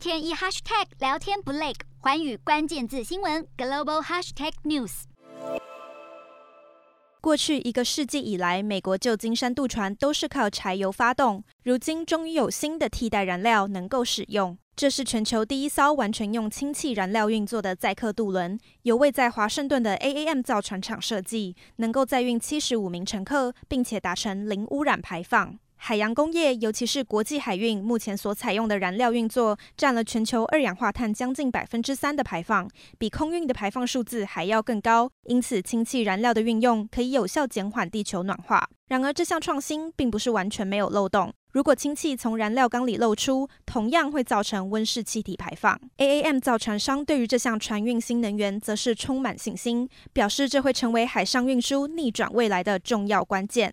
天一 hashtag 聊天不累，寰宇关键字新闻 global hashtag news。过去一个世纪以来，美国旧金山渡船都是靠柴油发动，如今终于有新的替代燃料能够使用。这是全球第一艘完全用氢气燃料运作的载客渡轮，由位在华盛顿的 AAM 造船厂设计，能够载运七十五名乘客，并且达成零污染排放。海洋工业，尤其是国际海运，目前所采用的燃料运作，占了全球二氧化碳将近百分之三的排放，比空运的排放数字还要更高。因此，氢气燃料的运用可以有效减缓地球暖化。然而，这项创新并不是完全没有漏洞。如果氢气从燃料缸里漏出，同样会造成温室气体排放。AAM 造船商对于这项船运新能源则是充满信心，表示这会成为海上运输逆转未来的重要关键。